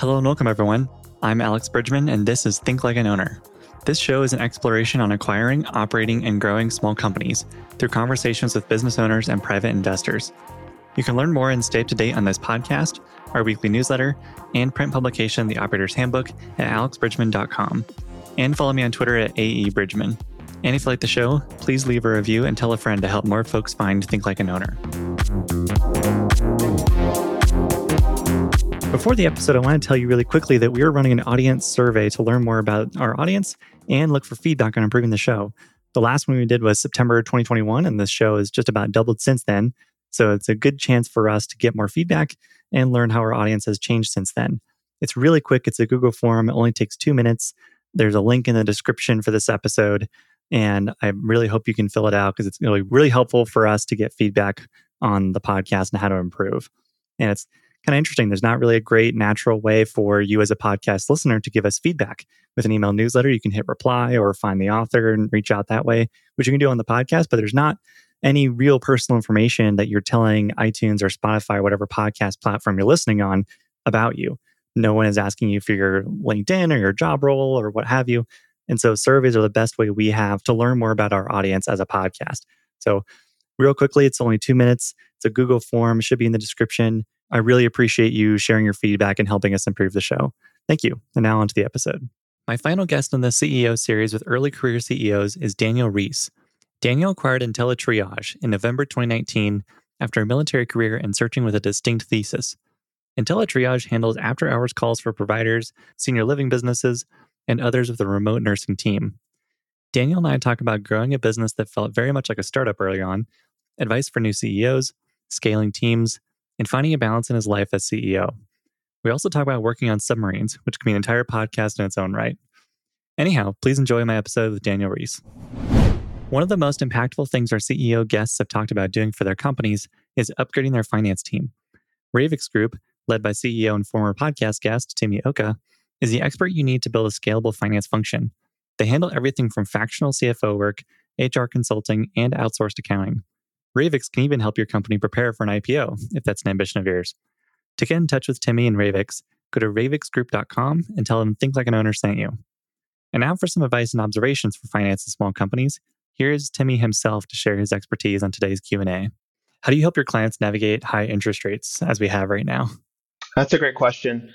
Hello and welcome, everyone. I'm Alex Bridgman, and this is Think Like an Owner. This show is an exploration on acquiring, operating, and growing small companies through conversations with business owners and private investors. You can learn more and stay up to date on this podcast, our weekly newsletter, and print publication, The Operator's Handbook, at alexbridgman.com. And follow me on Twitter at AEBridgman. And if you like the show, please leave a review and tell a friend to help more folks find Think Like an Owner. Before the episode, I want to tell you really quickly that we are running an audience survey to learn more about our audience and look for feedback on improving the show. The last one we did was September 2021, and this show has just about doubled since then. So it's a good chance for us to get more feedback and learn how our audience has changed since then. It's really quick. It's a Google form. It only takes two minutes. There's a link in the description for this episode. And I really hope you can fill it out because it's really, really helpful for us to get feedback on the podcast and how to improve. And it's kind of interesting. There's not really a great natural way for you as a podcast listener to give us feedback. With an email newsletter, you can hit reply or find the author and reach out that way, which you can do on the podcast, but there's not any real personal information that you're telling iTunes or Spotify whatever podcast platform you're listening on about you. No one is asking you for your LinkedIn or your job role or what have you. And so surveys are the best way we have to learn more about our audience as a podcast. So, real quickly, it's only two minutes. It's a Google form, should be in the description. I really appreciate you sharing your feedback and helping us improve the show. Thank you. And now on to the episode. My final guest in the CEO series with early career CEOs is Daniel Reese. Daniel acquired IntellaTriage in November 2019 after a military career and searching with a distinct thesis. IntellaTriage handles after hours calls for providers, senior living businesses, and others with a remote nursing team. Daniel and I talk about growing a business that felt very much like a startup early on, advice for new CEOs, scaling teams, and finding a balance in his life as CEO. We also talk about working on submarines, which can be an entire podcast in its own right. Anyhow, please enjoy my episode with Daniel Reese. One of the most impactful things our CEO guests have talked about doing for their companies is upgrading their finance team. Ravix Group, led by CEO and former podcast guest Timmy Oka, is the expert you need to build a scalable finance function. They handle everything from fractional CFO work, HR consulting, and outsourced accounting. Ravix can even help your company prepare for an IPO if that's an ambition of yours. To get in touch with Timmy and Ravix, go to ravixgroup.com and tell them Think Like an Owner sent you. And now for some advice and observations for finance and small companies. Here's Timmy himself to share his expertise on today's Q&A. How do you help your clients navigate high interest rates as we have right now? That's a great question.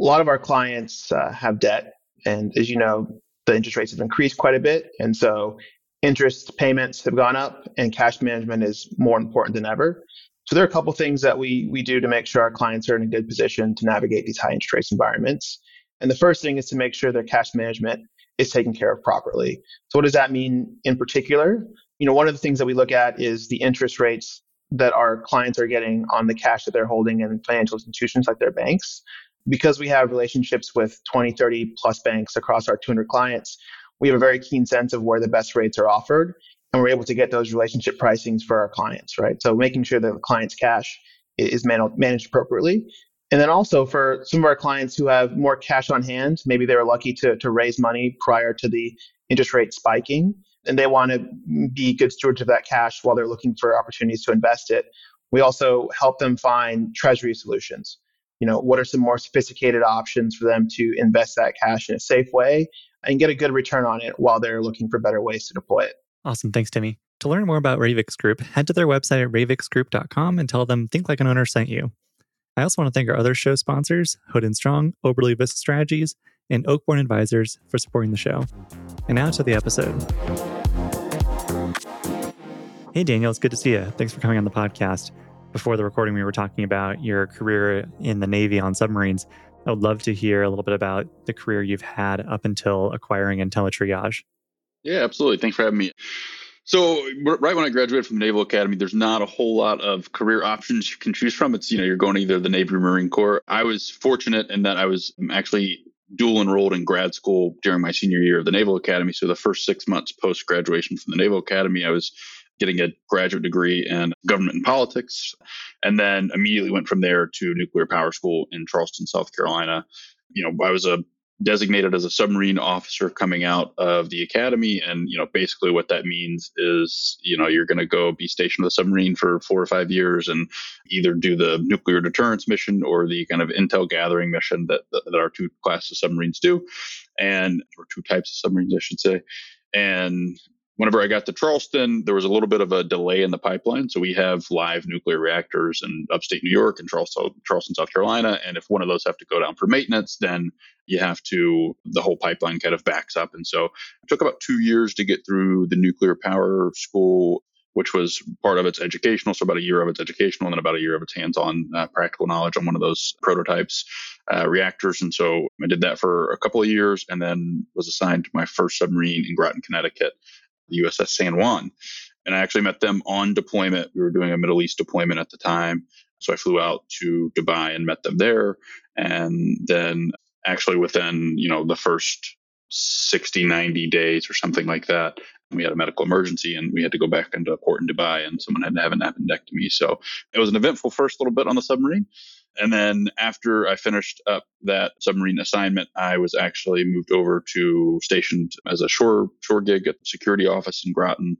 A lot of our clients uh, have debt, and as you know, the interest rates have increased quite a bit, and so interest payments have gone up and cash management is more important than ever. So there are a couple things that we we do to make sure our clients are in a good position to navigate these high interest rate environments. And the first thing is to make sure their cash management is taken care of properly. So what does that mean in particular? You know, one of the things that we look at is the interest rates that our clients are getting on the cash that they're holding in financial institutions like their banks. Because we have relationships with 20, 30 plus banks across our 200 clients, we have a very keen sense of where the best rates are offered and we're able to get those relationship pricings for our clients, right? So making sure that the client's cash is managed appropriately. And then also for some of our clients who have more cash on hand, maybe they were lucky to, to raise money prior to the interest rate spiking, and they want to be good stewards of that cash while they're looking for opportunities to invest it. We also help them find treasury solutions. You know, what are some more sophisticated options for them to invest that cash in a safe way and get a good return on it while they're looking for better ways to deploy it. Awesome. Thanks, Timmy. To learn more about Ravix Group, head to their website at ravixgroup.com and tell them Think Like an Owner sent you. I also want to thank our other show sponsors, Hood and Strong, Oberle Business Strategies, and Oakborn Advisors for supporting the show. And now to the episode. Hey, Daniel, it's good to see you. Thanks for coming on the podcast. Before the recording, we were talking about your career in the Navy on submarines. I would love to hear a little bit about the career you've had up until acquiring IntellaTriage. Yeah, absolutely. Thanks for having me. So right when I graduated from the Naval Academy, there's not a whole lot of career options you can choose from. It's you know you're going either the Navy or Marine Corps. I was fortunate in that I was um, actually dual enrolled in grad school during my senior year of the Naval Academy. So the first six months post graduation from the Naval Academy, I was getting a graduate degree in government and politics, and then immediately went from there to nuclear power school in Charleston, South Carolina. You know, I was a designated as a submarine officer coming out of the academy and you know basically what that means is you know you're going to go be stationed with a submarine for four or five years and either do the nuclear deterrence mission or the kind of intel gathering mission that that our two classes of submarines do and or two types of submarines i should say and whenever I got to Charleston, there was a little bit of a delay in the pipeline. So we have live nuclear reactors in upstate New York and Charleston, Charleston, South Carolina. And if one of those have to go down for maintenance, then you have to, the whole pipeline kind of backs up. And so it took about two years to get through the nuclear power school. Which was part of its educational, so about a year of its educational, and then about a year of its hands-on uh, practical knowledge on one of those prototypes uh, reactors. And so I did that for a couple of years, and then was assigned to my first submarine in Groton, Connecticut, the USS San Juan. And I actually met them on deployment. We were doing a Middle East deployment at the time. So I flew out to Dubai and met them there. And then actually within, you know, the first 60, 90 days or something like that, we had a medical emergency and we had to go back into port in Dubai and someone had to have an appendectomy. So it was an eventful first little bit on the submarine. And then after I finished up that submarine assignment, I was actually moved over to stationed as a shore shore gig at the security office in Groton.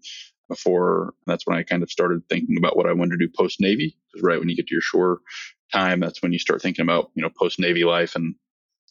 Before that's when I kind of started thinking about what I wanted to do post Navy. Because right when you get to your shore time, that's when you start thinking about you know post Navy life. And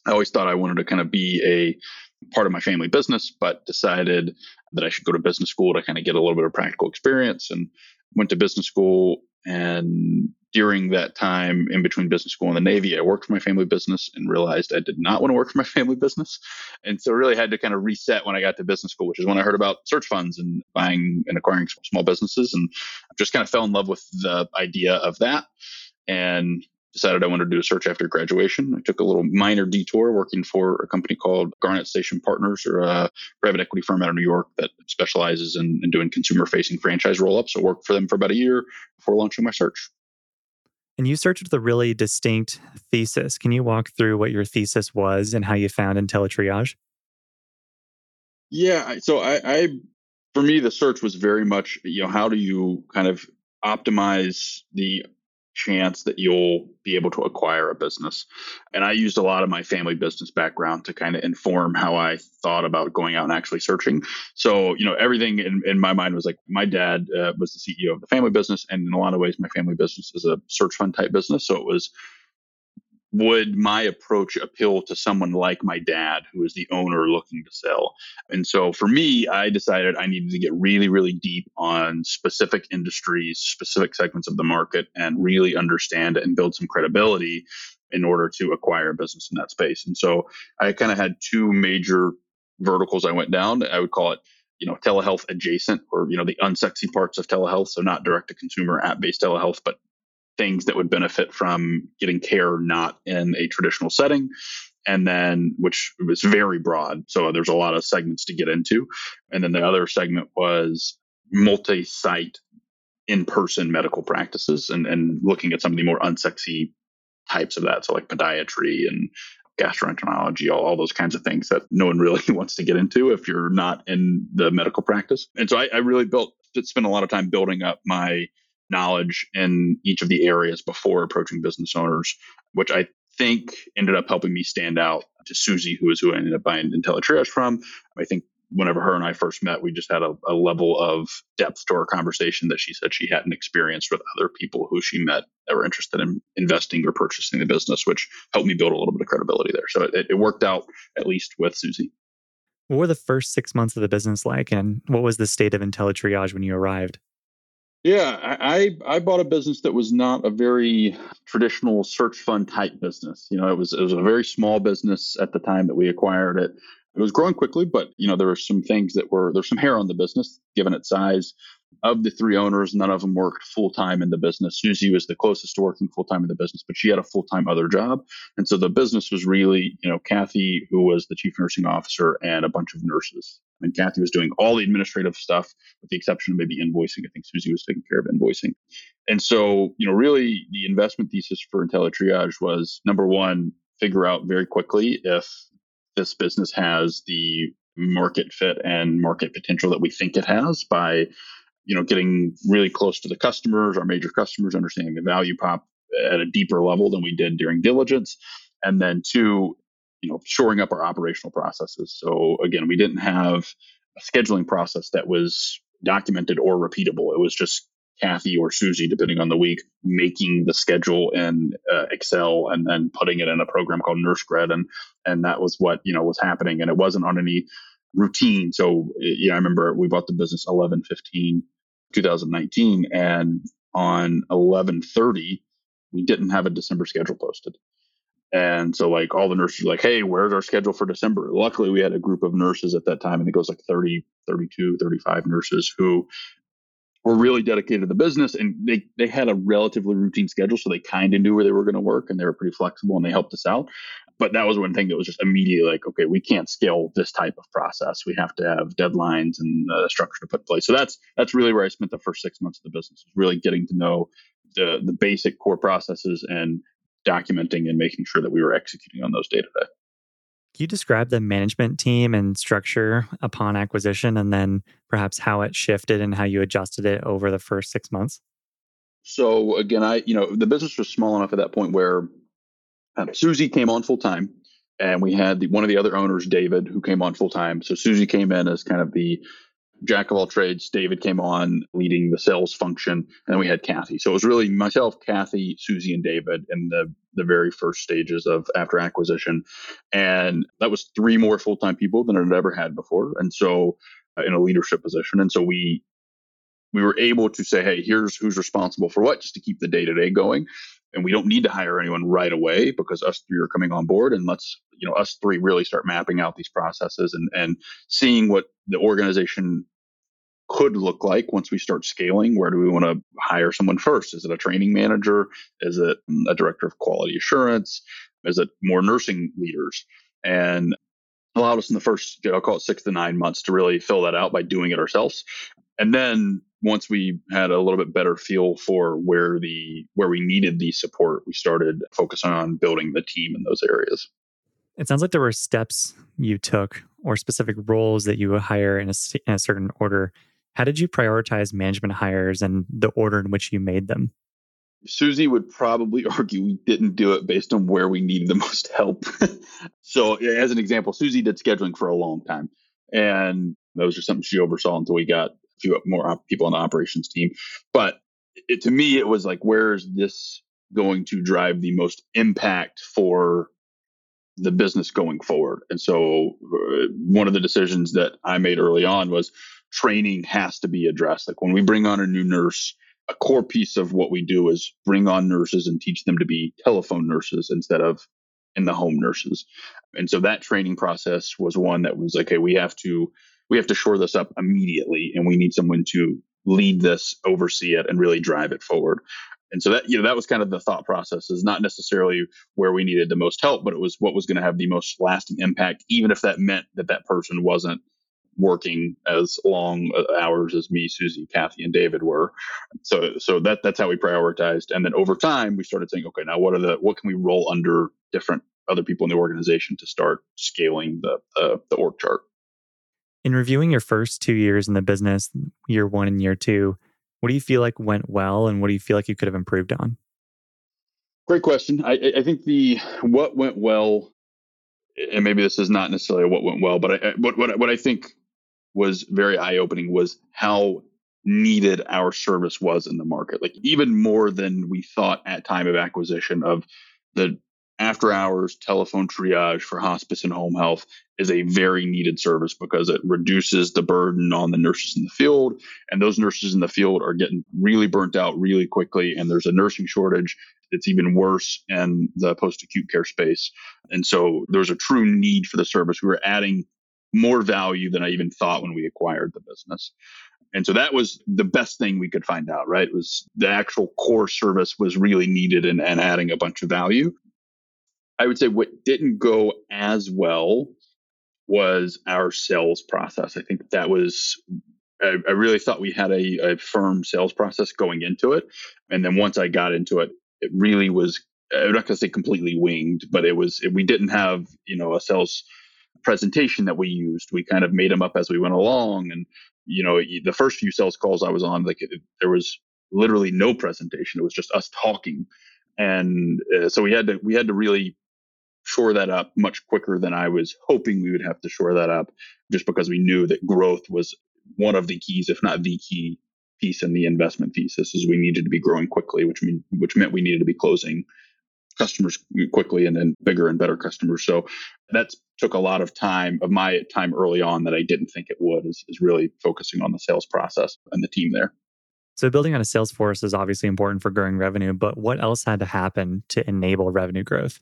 I always thought I wanted to kind of be a part of my family business, but decided that I should go to business school to kind of get a little bit of practical experience and went to business school and during that time in between business school and the Navy, I worked for my family business and realized I did not want to work for my family business. And so really had to kind of reset when I got to business school, which is when I heard about search funds and buying and acquiring small businesses and I just kind of fell in love with the idea of that. And decided I wanted to do a search after graduation. I took a little minor detour working for a company called Garnett Station Partners, or a private equity firm out of New York that specializes in, in doing consumer facing franchise roll ups. So I worked for them for about a year before launching my search. And you searched with a really distinct thesis. Can you walk through what your thesis was and how you found IntellaTriage? Yeah. So I, I for me, the search was very much, you know, how do you kind of optimize the chance that you'll be able to acquire a business. And I used a lot of my family business background to kind of inform how I thought about going out and actually searching. So, you know, everything in, in my mind was like my dad uh, was the CEO of the family business. And in a lot of ways, my family business is a search fund type business. So it was would my approach appeal to someone like my dad, who is the owner looking to sell? And so for me, I decided I needed to get really, really deep on specific industries, specific segments of the market, and really understand and build some credibility in order to acquire a business in that space. And so I kind of had two major verticals I went down. I would call it you know telehealth adjacent or you know the unsexy parts of telehealth so not direct to consumer app based telehealth but things that would benefit from getting care not in a traditional setting. And then which was very broad so there's a lot of segments to get into. And then the other segment was multi-site in-person medical practices and, and looking at some of the more unsexy types of that. So like podiatry and gastroenterology all, all those kinds of things that no one really wants to get into if you're not in the medical practice. And so i, I really built spent a lot of time building up my knowledge in each of the areas before approaching business owners, which I think ended up helping me stand out to Susie, who is who I ended up buying IntellaTriage from. I think whenever her and I first met, we just had a, a, level of depth to our conversation that she said she hadn't experienced with other people who she met that were interested in investing or purchasing the business, which helped me build a little bit of credibility there. So it, it worked out at least with Susie. What were the first six months of the business like, and what was the state of IntellaTriage when you arrived? Yeah, I I bought a business that was not a very traditional search fund type business. You know, it was it was a very small business at the time that we acquired it. It was growing quickly, but you know there were some things that were there's some hair on the business given its size of the three owners, none of them worked full time in the business. Susie was the closest to working full time in the business, but she had a full time other job. And so the business was really, you know, Kathy, who was the chief nursing officer, and a bunch of nurses. And Kathy was doing all the administrative stuff, with the exception of maybe invoicing. I think Susie was taking care of invoicing. And so, you know, really the investment thesis for IntellaTriage was number one, figure out very quickly if this business has the market fit and market potential that we think it has by you know, getting really close to the customers, our major customers, understanding the value prop at a deeper level than we did during diligence. And then two, you know, shoring up our operational processes. So again, we didn't have a scheduling process that was documented or repeatable. It was just Kathy or Susie, depending on the week, making the schedule in uh, Excel and then putting it in a program called NurseGrid, and and that was what you know was happening, and it wasn't on any routine. So yeah, I remember we bought the business 11 15 2019, and on 11 30 we didn't have a December schedule posted. And so like all the nurses like, hey, where's our schedule for December? Luckily, we had a group of nurses at that time, and it goes like 30, 32, 35 nurses who were really dedicated to the business and they, they had a relatively routine schedule. So they kind of knew where they were going to work and they were pretty flexible and they helped us out. But that was one thing that was just immediately like, okay, we can't scale this type of process. We have to have deadlines and a structure to put in place. So that's that's really where I spent the first six months of the business, really getting to know the the basic core processes and documenting and making sure that we were executing on those day to day. Can you describe the management team and structure upon acquisition and then perhaps how it shifted and how you adjusted it over the first six months? So again, I you know the business was small enough at that point where um, Susie came on full time, and we had the, one of the other owners, David, who came on full time. So Susie came in as kind of the jack of all trades. David came on leading the sales function, and we had Kathy. So it was really myself, Kathy, Susie, and David in the the very first stages of after acquisition, and that was three more full time people than I'd ever had before, and so uh, in a leadership position, and so we we were able to say, hey, here's who's responsible for what, just to keep the day to day going. And we don't need to hire anyone right away because us three are coming on board. And let's, you know, us three really start mapping out these processes and, and seeing what the organization could look like once we start scaling. Where do we want to hire someone first? Is it a training manager? Is it mm, a director of quality assurance? Is it more nursing leaders? And allowed us in the first, I'll call it six to nine months to really fill that out by doing it ourselves. And then once we had a little bit better feel for where the where we needed the support, we started focusing on building the team in those areas. It sounds like there were steps you took or specific roles that you would hire in a, in a certain order. How did you prioritize management hires and the order in which you made them? Susie would probably argue we didn't do it based on where we needed the most help. so, as an example, Susie did scheduling for a long time. And that was just something she oversaw until we got few more people on the operations team. But it, to me, it was like, where is this going to drive the most impact for the business going forward? And so, uh, one of the decisions that I made early on was training has to be addressed. Like when we bring on a new nurse, a core piece of what we do is bring on nurses and teach them to be telephone nurses instead of in the home nurses. And so that training process was one that was like, okay, we have to we have to shore this up immediately and we need someone to lead this, oversee it, and really drive it forward. And so that, you know, that was kind of the thought process is not necessarily where we needed the most help, but it was what was going to have the most lasting impact, even if that meant that that person wasn't working as long hours as me, Susie, Kathy, and David were. So, so that that's how we prioritized. And then over time, we started saying, okay, now what are the what can we roll under different other people in the organization to start scaling the uh, the org chart. In reviewing your first two years in the business, year one and year two, what do you feel like went well and what do you feel like you could have improved on? Great question. I, I think the what went well, and maybe this is not necessarily what went well, but I, what, what, what I think was very eye opening was how needed our service was in the market. Like even more than we thought at time of acquisition of the after hours telephone triage for hospice and home health is a very needed service because it reduces the burden on the nurses in the field. And those nurses in the field are getting really burnt out really quickly and there's a nursing shortage it's even worse in the post acute care space. And so there's a true need for the service. We were adding more value than i even thought when we acquired the business. And so that was the best thing we could find out right? It was the actual core service was really needed and, and adding a bunch of value I would say what didn't go as well was our sales process. I think that was, I, I really thought we had a, a, firm sales process going into it. And then once I got into it, it really was, I'm not going to say completely winged, but it was, we didn't have, you know, a sales presentation that we used. We kind of made them up as we went along. And, you know, the first few sales calls I was on, like it, there was literally no presentation. It was just us talking. And uh, so we had to, we had to really shore that up much quicker than I was hoping we would have to shore that up, just because we knew that growth was one of the keys, if not the key piece in the investment thesis, is we needed to be growing quickly, which mean which meant we needed to be closing customers quickly and then bigger and better customers. So that took a lot of time of my time early on that I didn't think it would is, is really focusing on the sales process and the team there. So building on a sales force is obviously important for growing revenue, but what else had to happen to enable revenue growth?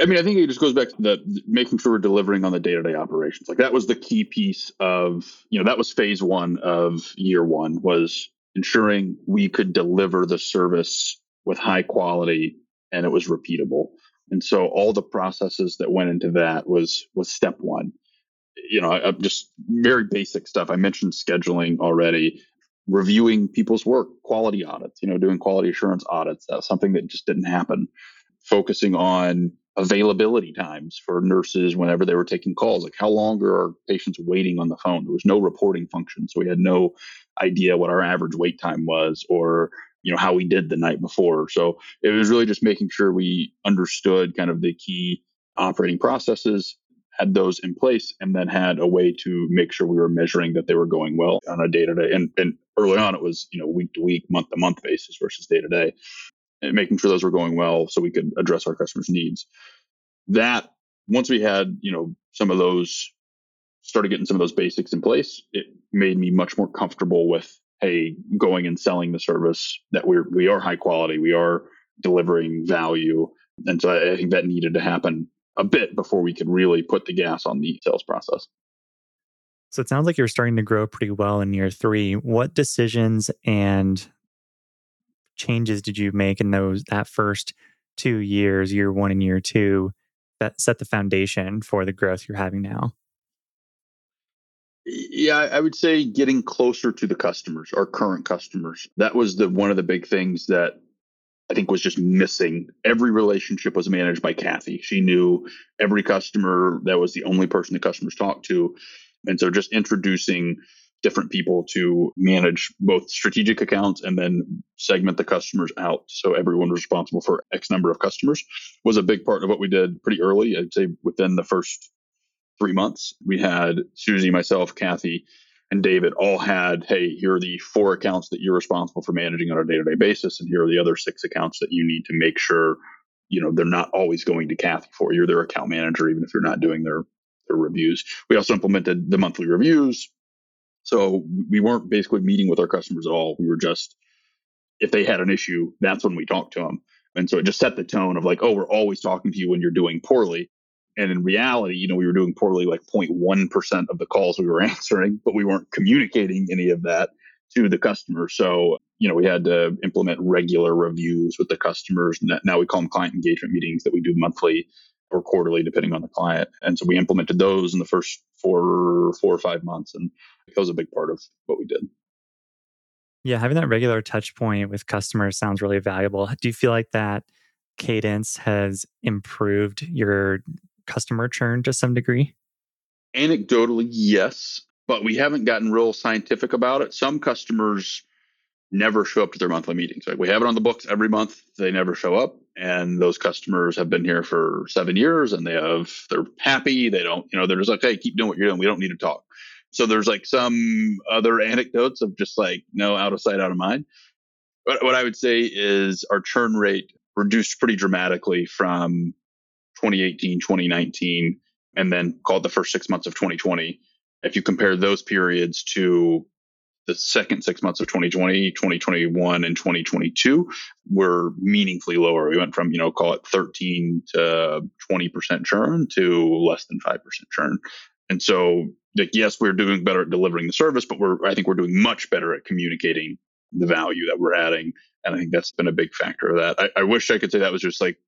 I mean, I think it just goes back to the making sure we're delivering on the day-to-day operations. Like that was the key piece of, you know, that was phase one of year one was ensuring we could deliver the service with high quality and it was repeatable. And so all the processes that went into that was was step one. You know, I, just very basic stuff. I mentioned scheduling already, reviewing people's work, quality audits. You know, doing quality assurance audits. That's something that just didn't happen. Focusing on availability times for nurses whenever they were taking calls. Like how long are patients waiting on the phone? There was no reporting function, so we had no idea what our average wait time was or you know how we did the night before so it was really just making sure we understood kind of the key operating processes had those in place and then had a way to make sure we were measuring that they were going well on a day to day and and early on it was you know week to week month to month basis versus day to day making sure those were going well so we could address our customers needs that once we had you know some of those started getting some of those basics in place it made me much more comfortable with hey, going and selling the service that we're we are high quality, we are delivering value, and so I, I think that needed to happen a bit before we could really put the gas on the sales process. So it sounds like you're starting to grow pretty well in year three. What decisions and changes did you make in those that first two years, year one and year two, that set the foundation for the growth you're having now? Yeah, I would say getting closer to the customers, our current customers. That was the one of the big things that I think was just missing. Every relationship was managed by Kathy. She knew every customer. That was the only person the customers talked to. And so just introducing different people to manage both strategic accounts and then segment the customers out so everyone was responsible for x number of customers was a big part of what we did pretty early i'd say within the first three months. We had Susie, myself, Kathy, and David all had, hey, here are the four accounts that you're responsible for managing on a day to day basis. And here are the other six accounts that you need to make sure, you know, they're not always going to Kathy for. You're their account manager, even if you're not doing their, their reviews. We also implemented the monthly reviews. So we weren't basically meeting with our customers at all. We were just, if they had an issue, that's when we talked to them. And so it just set the tone of like, oh, we're always talking to you when you're doing poorly. And in reality, you know, we were doing poorly like 0.1% of the calls we were answering, but we weren't communicating any of that to the customer. So, you know, we had to implement regular reviews with the customers. Now we call them client engagement meetings that we do monthly or quarterly, depending on the client. And so we implemented those in the first four, four or five months. And that was a big part of what we did. Yeah, having that regular touch point with customers sounds really valuable. Do you feel like that cadence has improved your customer churn to some degree? Anecdotally, yes, but we haven't gotten real scientific about it. Some customers never show up to their monthly meetings. Like we have it on the books every month, they never show up, and those customers have been here for seven years, and they have they're happy. They don't, you know, they're just like, hey, keep doing what you're doing. We don't need to talk. So there's like some other anecdotes of just like no out of sight, out of mind. But what I would say is our churn rate reduced pretty dramatically from 2018, 2019, and then called the first six months of 2020. If you compare those periods to the second six months of 2020, 2021, and 2022 were meaningfully lower. We went from, you know, call it 13 to 20% churn to less than 5% churn. And so, like, yes, we're doing better at delivering the service, but we're, I think we're doing much better at communicating the value that we're adding. And I think that's been a big factor of that. I, I wish I could say that was just like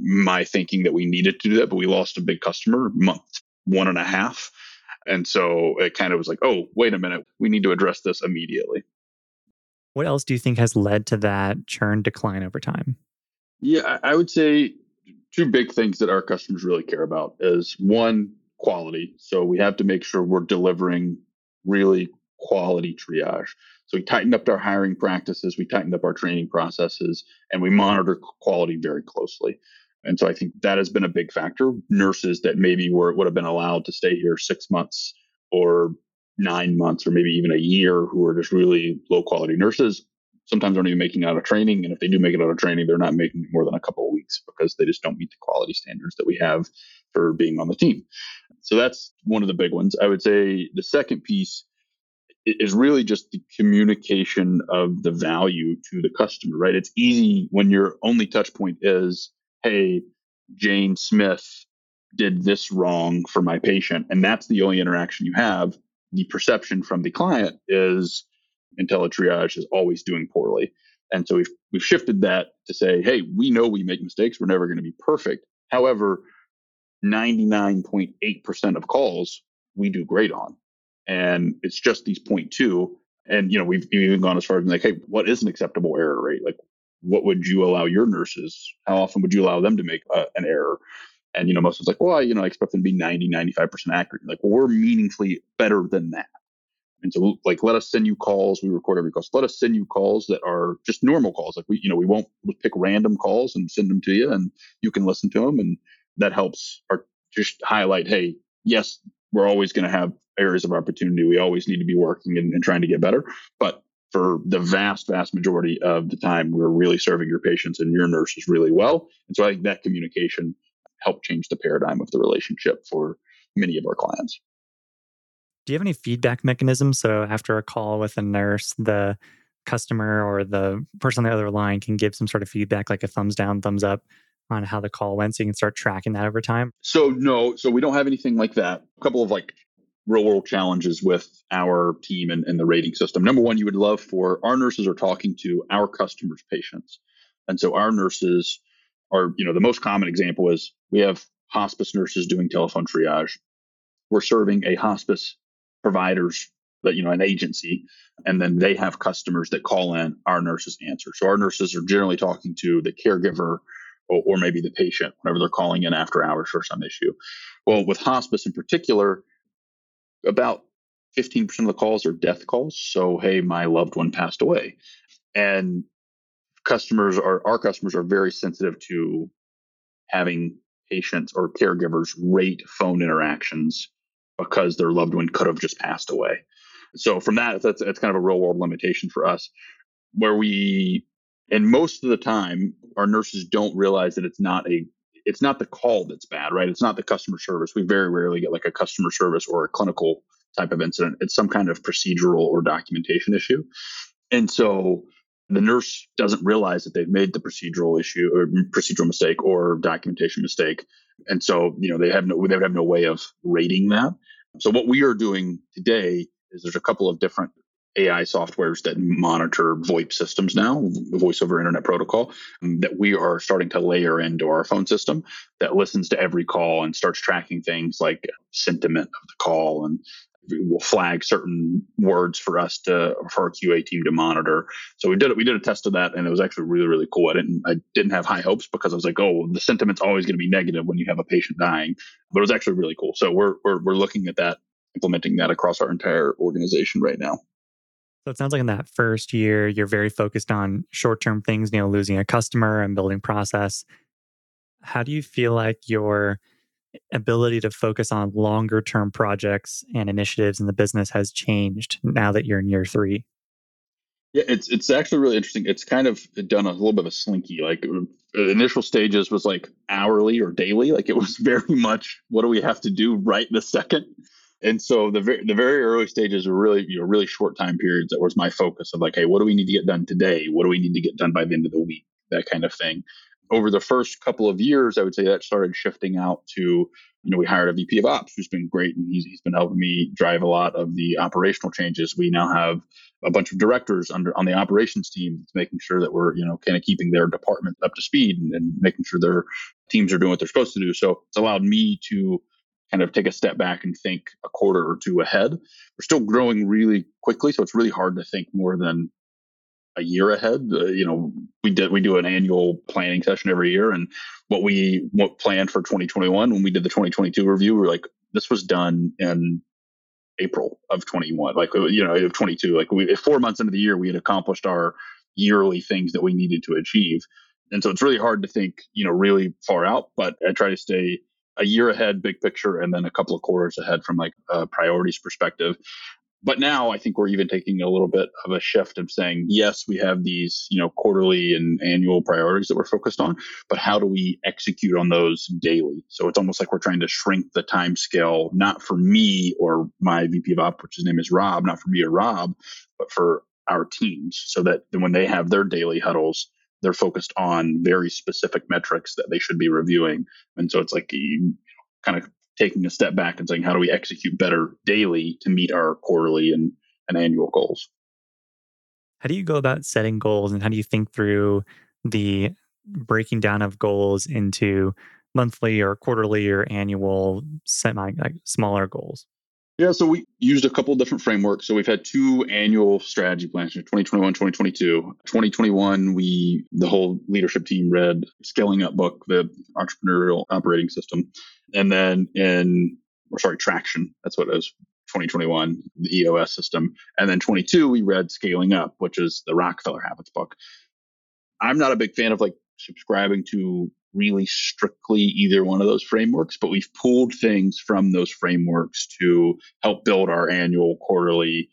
my thinking that we needed to do that, but we lost a big customer month one and a half. And so it kind of was like, oh, wait a minute, we need to address this immediately. What else do you think has led to that churn decline over time? Yeah, I would say two big things that our customers really care about is one, quality. So we have to make sure we're delivering really quality triage. So we tightened up our hiring practices, we tightened up our training processes, and we monitor quality very closely. And so I think that has been a big factor. Nurses that maybe were would have been allowed to stay here six months or nine months or maybe even a year who are just really low quality nurses sometimes aren't even making out of training. And if they do make it out of training, they're not making more than a couple of weeks because they just don't meet the quality standards that we have for being on the team. So that's one of the big ones. I would say the second piece is really just the communication of the value to the customer, right? It's easy when your only touch point is, hey, Jane Smith did this wrong for my patient. And that's the only interaction you have. The perception from the client is IntellaTriage is always doing poorly. And so we've, we've shifted that to say, hey, we know we make mistakes. We're never going to be perfect. However, 99.8% of calls we do great on and it's just these 0.2 and you know we've even gone as far as like hey what is an acceptable error rate like what would you allow your nurses how often would you allow them to make uh, an error? And you know most of it's like well you know i expect them to be 90 95% accurate. Like well, we're meaningfully better than that. And so like let us send you calls. We record every call. So let us send you calls that are just normal calls. Like we you know we won't pick random calls and send them to you and you can listen to them and that helps our just highlight hey yes we're always going to have areas of opportunity. We always need to be working and, and trying to get better. But for the vast, vast majority of the time, we're really serving your patients and your nurses really well. And so I think that communication helped change the paradigm of the relationship for many of our clients. Do you have any feedback mechanisms? So after a call with a nurse, the customer or the person on the other line can give some sort of feedback, like a thumbs down, thumbs up on how the call went so you can start tracking that over time? So no, so we don't have anything like that. A couple of like real world challenges with our team and, and the rating system. Number one, you would love for our nurses are talking to our customers' patients. And so our nurses are, you know, the most common example is we have hospice nurses doing telephone triage. We're serving a hospice providers that, you know, an agency, and then they have customers that call in, our nurses answer. So our nurses are generally talking to the caregiver or, or maybe the patient whenever they're calling in after hours for some issue. Well, with hospice in particular, about 15% of the calls are death calls. So, hey, my loved one passed away. And customers are, our customers are very sensitive to having patients or caregivers rate phone interactions because their loved one could have just passed away. So, from that, that's, that's kind of a real world limitation for us where we, and most of the time, our nurses don't realize that it's not a it's not the call that's bad, right? It's not the customer service. We very rarely get like a customer service or a clinical type of incident. It's some kind of procedural or documentation issue. And so the nurse doesn't realize that they've made the procedural issue or procedural mistake or documentation mistake. And so, you know, they have no, they have no way of rating that. So what we are doing today is there's a couple of different AI softwares that monitor VoIP systems now, voice over internet protocol, um, that we are starting to layer into our phone system that listens to every call and starts tracking things like sentiment of the call and will flag certain words for us to for our QA team to monitor. So we did it. We did a test of that, and it was actually really really cool. I didn't I didn't have high hopes because I was like, oh, the sentiment's always going to be negative when you have a patient dying, but it was actually really cool. So we're we're we're looking at that, implementing that across our entire organization right now. So it sounds like in that first year, you're very focused on short term things, you know, losing a customer and building process. How do you feel like your ability to focus on longer term projects and initiatives in the business has changed now that you're in year three? Yeah, it's it's actually really interesting. It's kind of done a little bit of a slinky. Like um, initial stages was like hourly or daily. Like it was very much what do we have to do right in a second and so the very, the very early stages were really you know really short time periods that was my focus of like hey what do we need to get done today? What do we need to get done by the end of the week? That kind of thing. Over the first couple of years i would say that started shifting out to you know we hired a vp of ops who's been great and he's, he's been helping me drive a lot of the operational changes. We now have a bunch of directors under on the operations team making sure that we're you know kind of keeping their department up to speed and, and making sure their teams are doing what they're supposed to do. So it's allowed me to kind of take a step back and think a quarter or two ahead. We're still growing really quickly, so it's really hard to think more than a year ahead. Uh, you know, we did we do an annual planning session every year, and what we what planned for 2021 when we did the 2022 review, we're like, this was done in April of 21, like you know, of 22. Like we four months into the year, we had accomplished our yearly things that we needed to achieve. And so it's really hard to think, you know, really far out, but I try to stay a year ahead, big picture, and then a couple of quarters ahead from like a priorities perspective. But now I think we're even taking a little bit of a shift of saying, yes, we have these, you know, quarterly and annual priorities that we're focused on, but how do we execute on those daily? So it's almost like we're trying to shrink the time scale, not for me or my VP of Op, which his name is Rob, not for me or Rob, but for our teams so that when they have their daily huddles, they're focused on very specific metrics that they should be reviewing. And so it's like you kind of taking a step back and saying, how do we execute better daily to meet our quarterly and, and annual goals? How do you go about setting goals and how do you think through the breaking down of goals into monthly or quarterly or annual semi like smaller goals? Yeah, so we used a couple different frameworks. So we've had two annual strategy plans, 2021, 2022. 2021, we, the whole leadership team read Scaling Up book, the entrepreneurial operating system. And then in, or sorry, Traction, that's what it is, 2021, the EOS system. And then 22, we read Scaling Up, which is the Rockefeller Habits book. I'm not a big fan of like subscribing to really strictly either one of those frameworks, but we've pulled things from those frameworks to help build our annual, quarterly,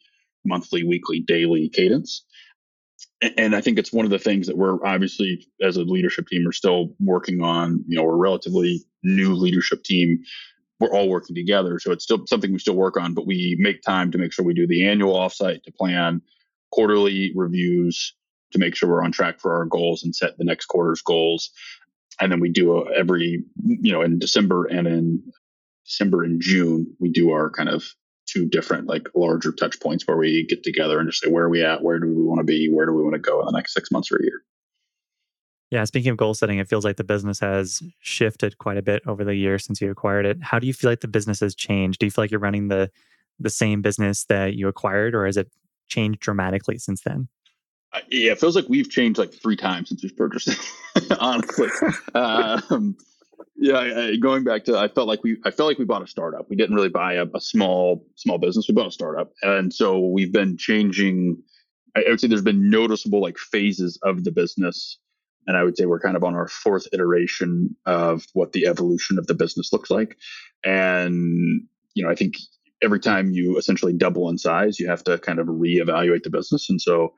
monthly, weekly, daily cadence. And I think it's one of the things that we're obviously, as a leadership team, are still working on. You know, we're a relatively new leadership team. We're all working together. So it's still something we still work on, but we make time to make sure we do the annual offsite to plan quarterly reviews to make sure we're on track for our goals and set the next quarter's goals and then we do a, every you know in December and in December and June we do our kind of two different like larger touch points where we get together and just say where are we at, where do we want to be, where do we want to go in the next six months or a year. Yeah, speaking of goal setting, it feels like the business has shifted quite a bit over the years since you acquired it. How do you feel like the business has changed? Do you feel like you're running the the same business that you acquired, or has it changed dramatically since then? Yeah, it feels like we've changed like three times since we've purchased it. honestly, um, yeah. Going back to, I felt like we, I felt like we bought a startup. We didn't really buy a, a small, small business. We bought a startup, and so we've been changing. I, I would say there's been noticeable like phases of the business, and I would say we're kind of on our fourth iteration of what the evolution of the business looks like. And you know, I think every time you essentially double in size, you have to kind of reevaluate the business. And so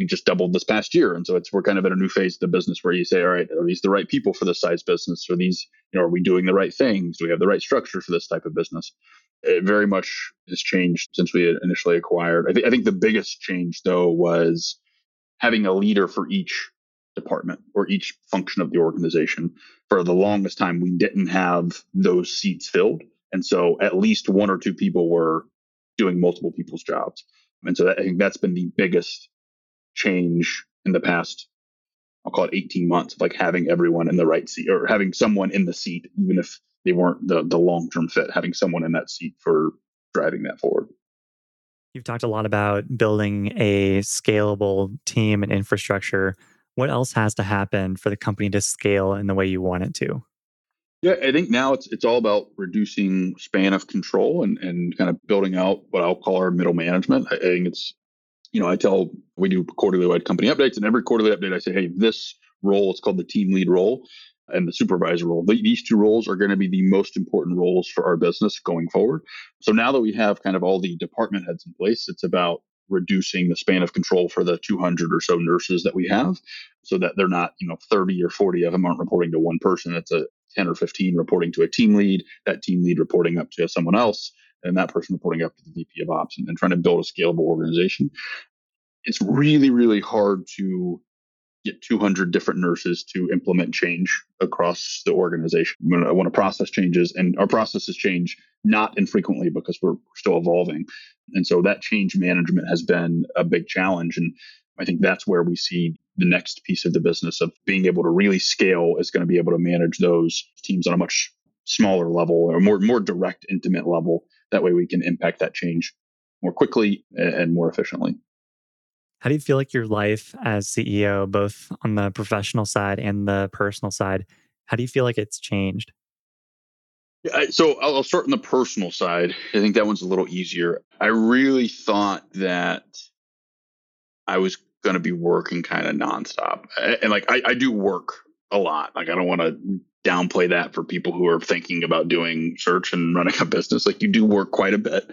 we just doubled this past year. And so it's we're kind of at a new phase of the business where you say, all right, are these the right people for this size business? Are these, you know, are we doing the right things? Do we have the right structure for this type of business? It very much has changed since we initially acquired. I, th- I think the biggest change though was having a leader for each department or each function of the organization. For the longest time, we didn't have those seats filled. And so at least one or two people were doing multiple people's jobs. And so that, I think that's been the biggest change in the past I'll call it 18 months of like having everyone in the right seat or having someone in the seat, even if they weren't the, the long term fit, having someone in that seat for driving that forward. You've talked a lot about building a scalable team and infrastructure. What else has to happen for the company to scale in the way you want it to? Yeah, I think now it's it's all about reducing span of control and, and kind of building out what I'll call our middle management. I think it's you know, I tell we do quarterly wide company updates, and every quarterly update I say, hey, this role it's called the team lead role and the supervisor role. These two roles are going to be the most important roles for our business going forward. So now that we have kind of all the department heads in place, it's about reducing the span of control for the 200 or so nurses that we have so that they're not, you know, 30 or 40 of them aren't reporting to one person. It's a 10 or 15 reporting to a team lead, that team lead reporting up to someone else and that person reporting up to the VP of Ops and, trying to build a scalable organization. It's really, really hard to get 200 different nurses to implement change across the organization when, when a process changes and our processes change not infrequently because we're still evolving and so that change management has been a big challenge and i think that's where we see the next piece of the business of being able to really scale is going to be able to manage those teams on a much smaller level or more more direct intimate level that way we can impact that change more quickly and more efficiently. How do you feel like your life as CEO, both on the professional side and the personal side, how do you feel like it's changed? Yeah, so I'll start on the personal side. I think that one's a little easier. I really thought that I was going to be working kind of nonstop. And like, I, I do work a lot. Like, I don't want to downplay that for people who are thinking about doing search and running a business. Like, you do work quite a bit,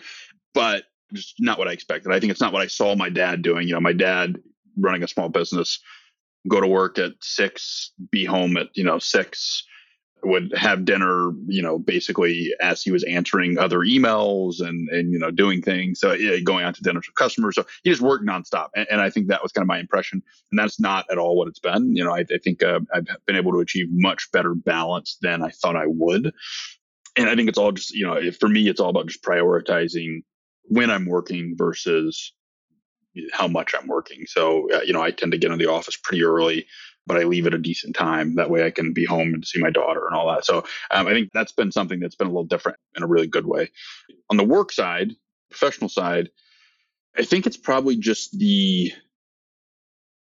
but just not what I expected. I think it's not what I saw my dad doing. You know, my dad running a small business, go to work at six, be home at, you know, six, would have dinner, you know, basically as he was answering other emails and and you know doing things, so yeah, going out to dinners with customers. So he just worked nonstop, and, and I think that was kind of my impression, and that's not at all what it's been. You know, I, I think uh, I've been able to achieve much better balance than I thought I would, and I think it's all just you know, for me, it's all about just prioritizing when I'm working versus how much I'm working. So, uh, you know, I tend to get in the office pretty early but I leave at a decent time. That way I can be home and see my daughter and all that. So um, I think that's been something that's been a little different in a really good way. On the work side, professional side, I think it's probably just the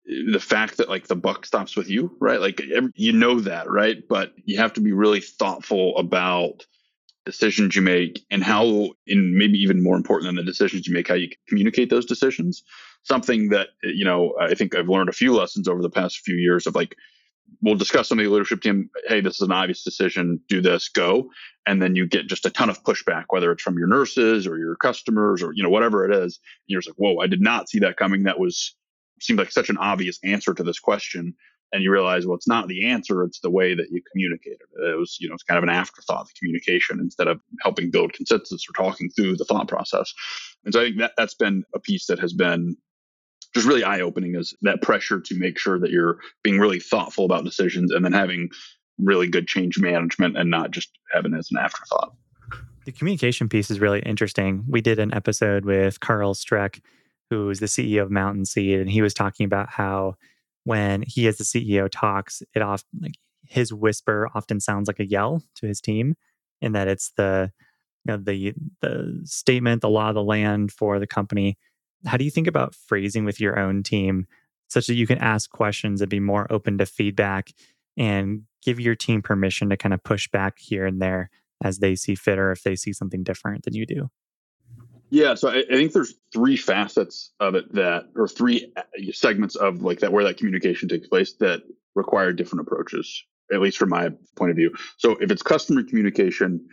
the fact that like the buck stops with you, right? Like you know that, right? But you have to be really thoughtful about decisions you make and how and maybe even more important than the decisions you make how you communicate those decisions something that you know i think i've learned a few lessons over the past few years of like we'll discuss some of the leadership team hey this is an obvious decision do this go. And then you get just a ton of pushback whether it's from your nurses or your customers or you know whatever it is. You're just like whoa i did not see that coming. That was seemed like such an obvious answer to this question. And you realize well it's not the answer it's the way that you communicated it. It was you know it's kind of an afterthought the communication instead of helping build consensus or talking through the thought process. And so i think that that's been a piece that has been just really eye-opening is that pressure to make sure that you're being really thoughtful about decisions and then having really good change management and not just having it as an afterthought the communication piece is really interesting we did an episode with carl streck who is the ceo of mountain seed and he was talking about how when he as the CEO talks, it often like his whisper often sounds like a yell to his team, in that it's the you know the the statement, the law of the land for the company. How do you think about phrasing with your own team such that you can ask questions and be more open to feedback and give your team permission to kind of push back here and there as they see fit or if they see something different than you do? Yeah, so I, I, think there's three facets of it that, or three uh, segments of like that where that communication takes place that require different approaches, at least from my point of view. So if it's customer communication,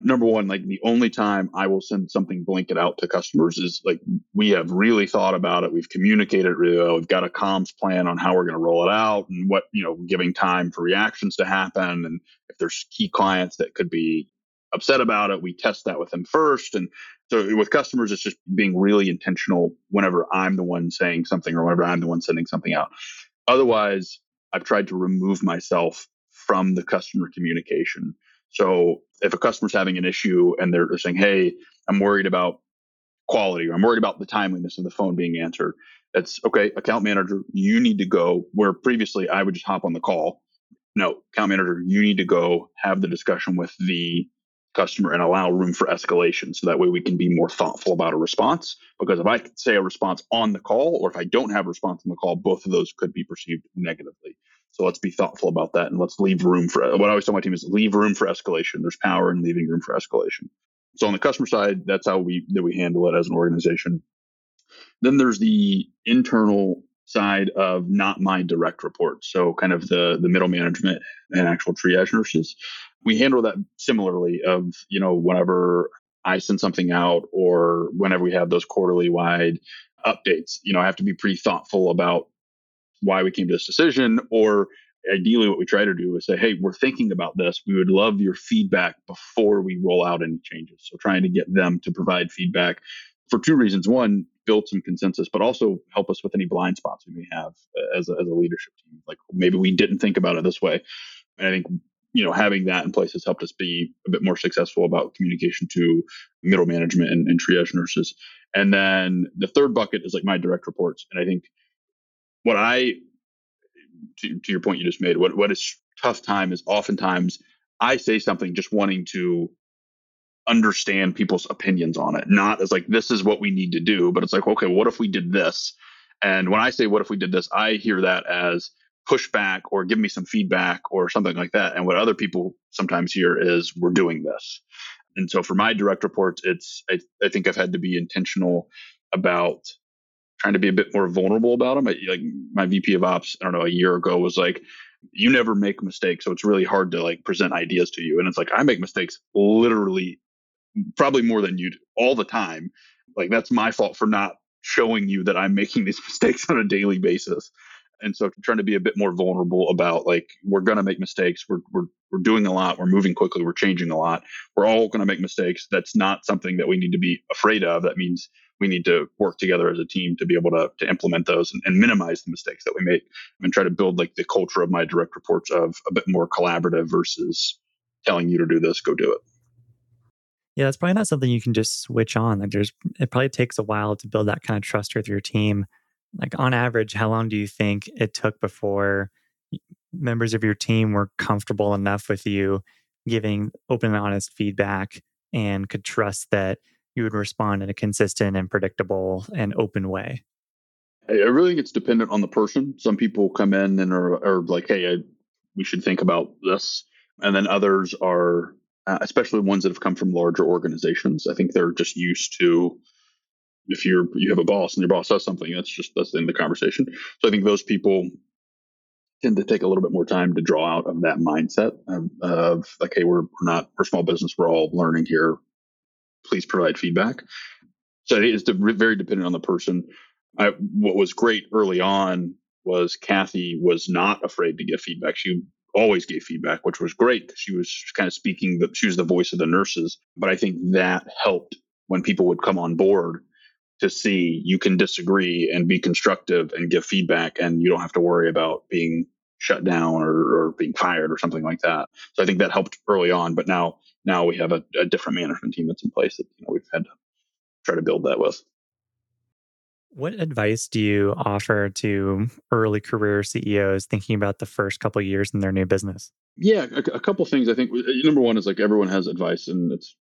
number one, like the only time I will send something blanket out to customers is like we have really thought about it. We've communicated really well. We've got a comms plan on how we're going to roll it out and what, you know, giving time for reactions to happen. And if there's key clients that could be upset about it, we test that with them first. And so with customers, it's just being really intentional whenever I'm the one saying something or whenever I'm the one sending something out. Otherwise, I've tried to remove myself from the customer communication. So if a customer's having an issue and they're, saying, "Hey, I'm worried about quality or I'm worried about the timeliness of the phone being answered," it's okay. Account manager, you need to go where previously I would just hop on the call. No, account manager, you need to go have the discussion with the customer and allow room for escalation so that way we can be more thoughtful about a response because if i say a response on the call or if i don't have a response on the call both of those could be perceived negatively so let's be thoughtful about that and let's leave room for what i always tell my team is leave room for escalation. There's power in leaving room for escalation. So on the customer side that's how we that we handle it as an organization. Then there's the internal side of not my direct reports. So kind of the the middle management and actual triage nurses. We handle that similarly of you know whenever i send something out or whenever we have those quarterly wide updates you know i have to be pretty thoughtful about why we came to this decision or ideally what we try to do is say hey we're thinking about this. We would love your feedback before we roll out any changes. So trying to get them to provide feedback for two reasons. One build some consensus but also help us with any blind spots we may have uh, as a, as a leadership team. Like maybe we didn't think about it this way. And i think you know, having that in place has helped us be a bit more successful about communication to middle management and, and triage nurses. And then the third bucket is like my direct reports. And I think what I, to, to your point you just made, what, what is tough time is oftentimes I say something just wanting to understand people's opinions on it, not as like, this is what we need to do, but it's like, okay, what if we did this? And when I say, what if we did this, I hear that as, pushback or give me some feedback or something like that. And what other people sometimes hear is we're doing this. And so for my direct reports, it's I, I think I've had to be intentional about trying to be a bit more vulnerable about them. I, like my VP of Ops, I don't know, a year ago was like, "You never make mistakes, so it's really hard to like present ideas to you." And it's like I make mistakes literally, probably more than you do all the time. Like that's my fault for not showing you that I'm making these mistakes on a daily basis. And so trying to be a bit more vulnerable about like we're gonna make mistakes. We're we're we're doing a lot. We're moving quickly. We're changing a lot. We're all gonna make mistakes. That's not something that we need to be afraid of. That means we need to work together as a team to be able to, to implement those and, and minimize the mistakes that we make and try to build like the culture of my direct reports of a bit more collaborative versus telling you to do this, go do it. Yeah, that's probably not something you can just switch on. Like there's it probably takes a while to build that kind of trust with your team. Like on average, how long do you think it took before members of your team were comfortable enough with you giving open and honest feedback and could trust that you would respond in a consistent and predictable and open way? I really think it's dependent on the person. Some people come in and are, are like, hey, I, we should think about this. And then others are, uh, especially ones that have come from larger organizations, I think they're just used to if you're you have a boss and your boss says something, that's just that's of the conversation. So I think those people tend to take a little bit more time to draw out of that mindset of, of like, hey, we're, we're not we're small business, we're all learning here. Please provide feedback. So it is very dependent on the person. I, what was great early on was Kathy was not afraid to give feedback. She always gave feedback, which was great. She was kind of speaking the she was the voice of the nurses. But I think that helped when people would come on board to see you can disagree and be constructive and give feedback and you don't have to worry about being shut down or, or being fired or something like that. So I think that helped early on, but now now we have a, a different management team that's in place that you know we've had to try to build that with. What advice do you offer to early career CEOs thinking about the first couple years in their new business? Yeah, a, a couple things. I think uh, number one is like everyone has advice, and it's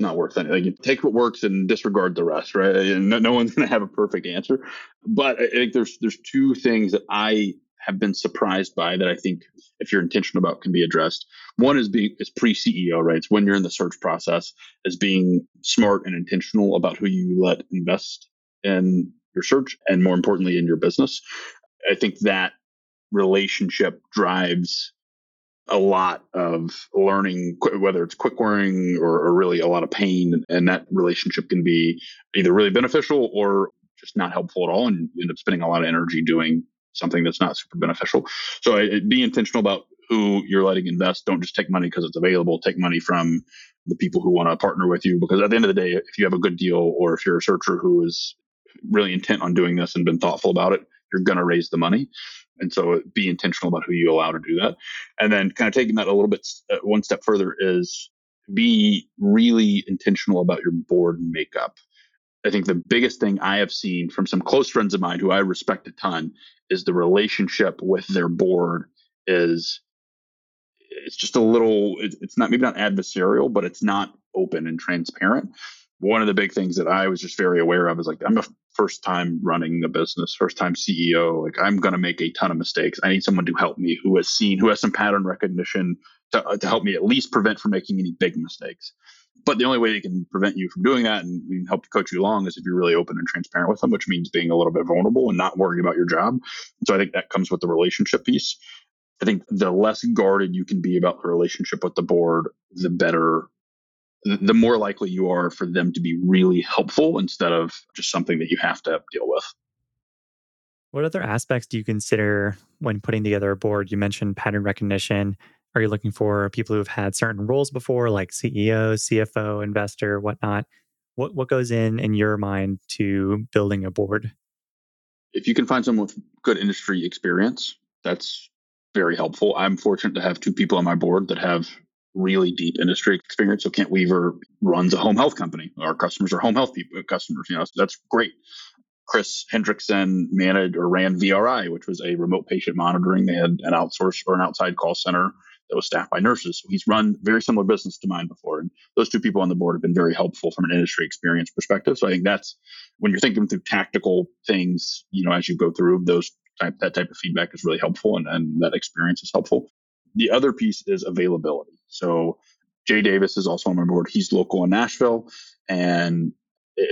not worth anything. Like, take what works and disregard the rest, right? And no, no one's going to have a perfect answer. But I think there's there's two things that I have been surprised by that I think if you're intentional about can be addressed. One is being is pre CEO, right? It's when you're in the search process, is being smart and intentional about who you let invest in your search and more importantly in your business. I think that relationship drives a lot of learning, whether it's quick learning or, or, really a lot of pain. And that relationship can be either really beneficial or just not helpful at all. And you end up spending a lot of energy doing something that's not super beneficial. So I, be intentional about who you're letting invest. Don't just take money because it's available. Take money from the people who want to partner with you. Because at the end of the day, if you have a good deal or if you're a searcher who is really intent on doing this and been thoughtful about it, you're going to raise the money. And so be intentional about who you allow to do that. And then kind of taking that a little bit uh, one step further is be really intentional about your board makeup. I think the biggest thing I have seen from some close friends of mine who I respect a ton is the relationship with their board is it's just a little it's not maybe not adversarial but it's not open and transparent one of the big things that I was just very aware of is like I'm a first time running a business, first time CEO. Like I'm going to make a ton of mistakes. I need someone to help me who has seen, who has some pattern recognition to, to help me at least prevent from making any big mistakes. But the only way they can prevent you from doing that and help coach you along is if you're really open and transparent with them, which means being a little bit vulnerable and not worried about your job. So I think that comes with the relationship piece. I think the less guarded you can be about the relationship with the board, the better the more likely you are for them to be really helpful instead of just something that you have to deal with. What other aspects do you consider when putting together a board? You mentioned pattern recognition. Are you looking for people who've had certain roles before, like CEO, CFO, investor, whatnot? What what goes in in your mind to building a board? If you can find someone with good industry experience, that's very helpful. I'm fortunate to have two people on my board that have really deep industry experience. So Kent Weaver runs a home health company. Our customers are home health people, uh, customers. You know, so that's great. Chris Hendrickson managed or ran VRI, which was a remote patient monitoring. They had an outsourced or an outside call center that was staffed by nurses. So he's run very similar business to mine before. And those two people on the board have been very helpful from an industry experience perspective. So I think that's when you're thinking through tactical things, you know, as you go through those type that type of feedback is really helpful and, and that experience is helpful. The other piece is availability. So Jay Davis is also on my board. He's local in Nashville. And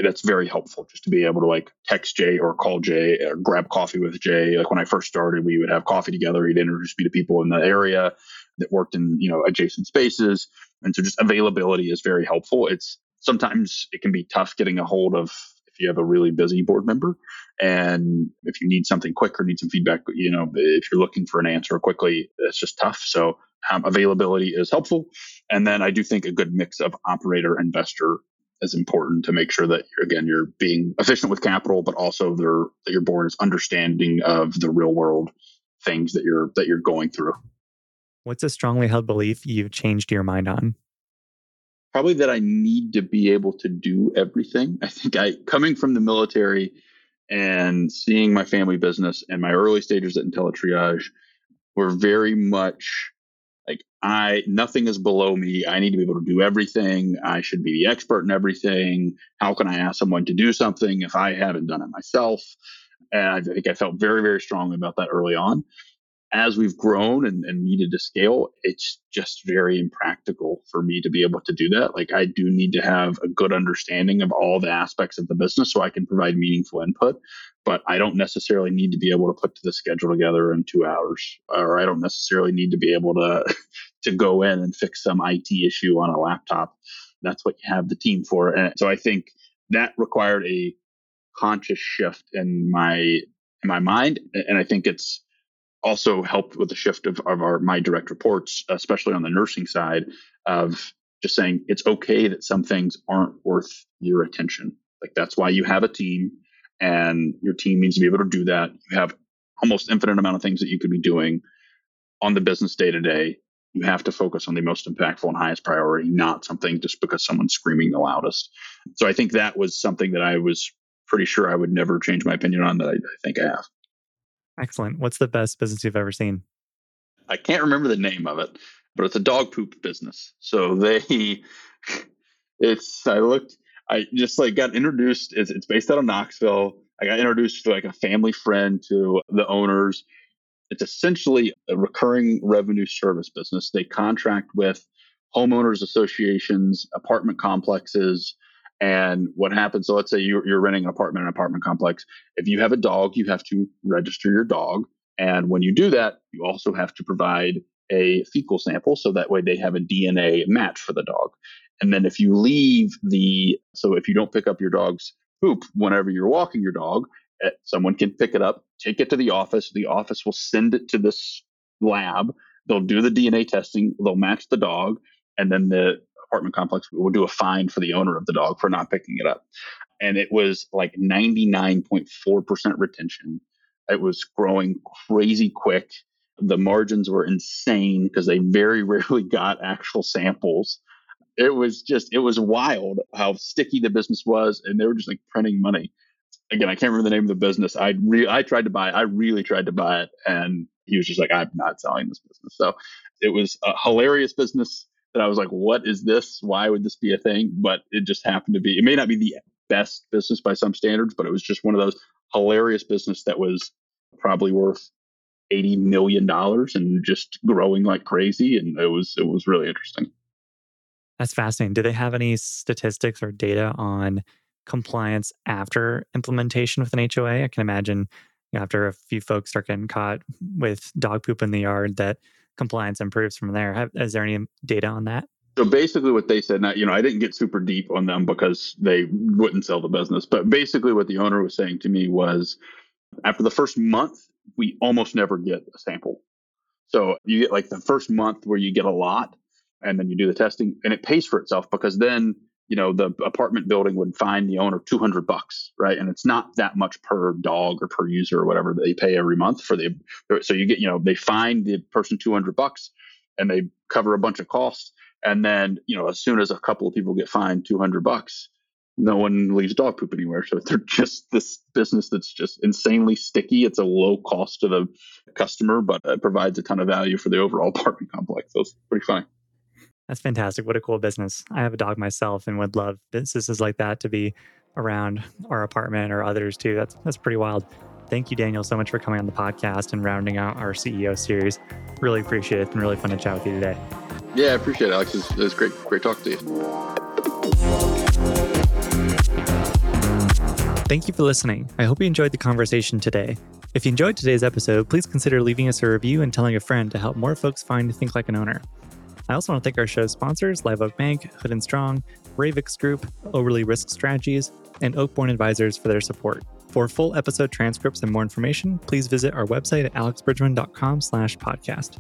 that's very helpful just to be able to like text Jay or call Jay or grab coffee with Jay. Like when I first started, we would have coffee together. He'd introduce me to people in the area that worked in, you know, adjacent spaces. And so just availability is very helpful. It's sometimes it can be tough getting a hold of if you have a really busy board member and if you need something quick or need some feedback, you know, if you're looking for an answer quickly, it's just tough. So um, availability is helpful. And then I do think a good mix of operator investor is important to make sure that you're, again you're being efficient with capital, but also that your board is understanding of the real world things that you're that you're going through. What's a strongly held belief you've changed your mind on? Probably that I need to be able to do everything. I think I coming from the military and seeing my family business and my early stages at IntellaTriage were very much like I nothing is below me. I need to be able to do everything. I should be the expert in everything. How can I ask someone to do something if I haven't done it myself? And I think I felt very, very strongly about that early on as we've grown and, and, needed to scale, it's just very impractical for me to be able to do that. Like I do need to have a good understanding of all the aspects of the business so I can provide meaningful input. But I don't necessarily need to be able to put the schedule together in two hours, or I don't necessarily need to be able to to go in and fix some IT issue on a laptop. That's what you have the team for. And so I think that required a conscious shift in my in my mind, and I think it's also helped with the shift of, of our my direct reports, especially on the nursing side, of just saying it's okay that some things aren't worth your attention. Like that's why you have a team, and your team needs to be able to do that. You have almost infinite amount of things that you could be doing on the business day to day. You have to focus on the most impactful and highest priority, not something just because someone's screaming the loudest. So I think that was something that I was pretty sure I would never change my opinion on that I, I think I have. Excellent. What's the best business you've ever seen? I can't remember the name of it, but it's a dog poop business. So they, it's, I looked, I just like got introduced. It's, it's based out of Knoxville. I got introduced to like a family friend to the owners. It's essentially a recurring revenue service business. They contract with homeowners associations, apartment complexes, and what happens, so let's say you're, you're renting an apartment, an apartment complex. If you have a dog, you have to register your dog. And when you do that, you also have to provide a fecal sample so that way they have a DNA match for the dog. And then if you leave the, so if you don't pick up your dog's poop whenever you're walking your dog, eh, someone can pick it up, take it to the office. The office will send it to this lab. They'll do the DNA testing, they'll match the dog, and then the apartment complex will do a fine for the owner of the dog for not picking it up. And it was like 99.4% retention. It was growing crazy quick. The margins were insane because they very rarely got actual samples. It was just, it was wild how sticky the business was. And they were just like printing money. Again, I can't remember the name of the business. I re- I tried to buy it. I really tried to buy it. And he was just like, I'm not selling this business. So it was a hilarious business that I was like, what is this? Why would this be a thing? But it just happened to be, it may not be the best business by some standards, but it was just one of those hilarious business that was probably worth $80 million and just growing like crazy. And it was, it was really interesting. That's fascinating. Do they have any statistics or data on compliance after implementation with an HOA? I can imagine after a few folks start getting caught with dog poop in the yard that compliance improves from there. Have, is there any data on that? So basically, what they said, now, you know, I didn't get super deep on them because they wouldn't sell the business. But basically, what the owner was saying to me was after the first month, we almost never get a sample. So you get like the first month where you get a lot and then you do the testing and it pays for itself because then you know the apartment building would fine the owner 200 bucks right? And it's not that much per dog or per user or whatever they pay every month for the so you get you know they fine the person 200 bucks and they cover a bunch of costs and then you know as soon as a couple of people get fined 200 bucks no one leaves dog poop anywhere. So they're just this business that's just insanely sticky. It's a low cost to the customer but it provides a ton of value for the overall apartment complex. So it's pretty fine that's fantastic. What a cool business. I have a dog myself and would love businesses like that to be around our apartment or others too. That's that's pretty wild. Thank you, Daniel, so much for coming on the podcast and rounding out our CEO series. Really appreciate it. It's been really fun to chat with you today. Yeah, I appreciate it, Alex. It was, it was great, great talking to you. Thank you for listening. I hope you enjoyed the conversation today. If you enjoyed today's episode, please consider leaving us a review and telling a friend to help more folks find Think Like an Owner. I also want to thank our show's sponsors, Live Oak Bank, Hood and Strong, Ravix Group, Oberle Risk Strategies, and Oakborn Advisors for their support. For full episode transcripts and more information, please visit our website at alexbridgman.com slash podcast.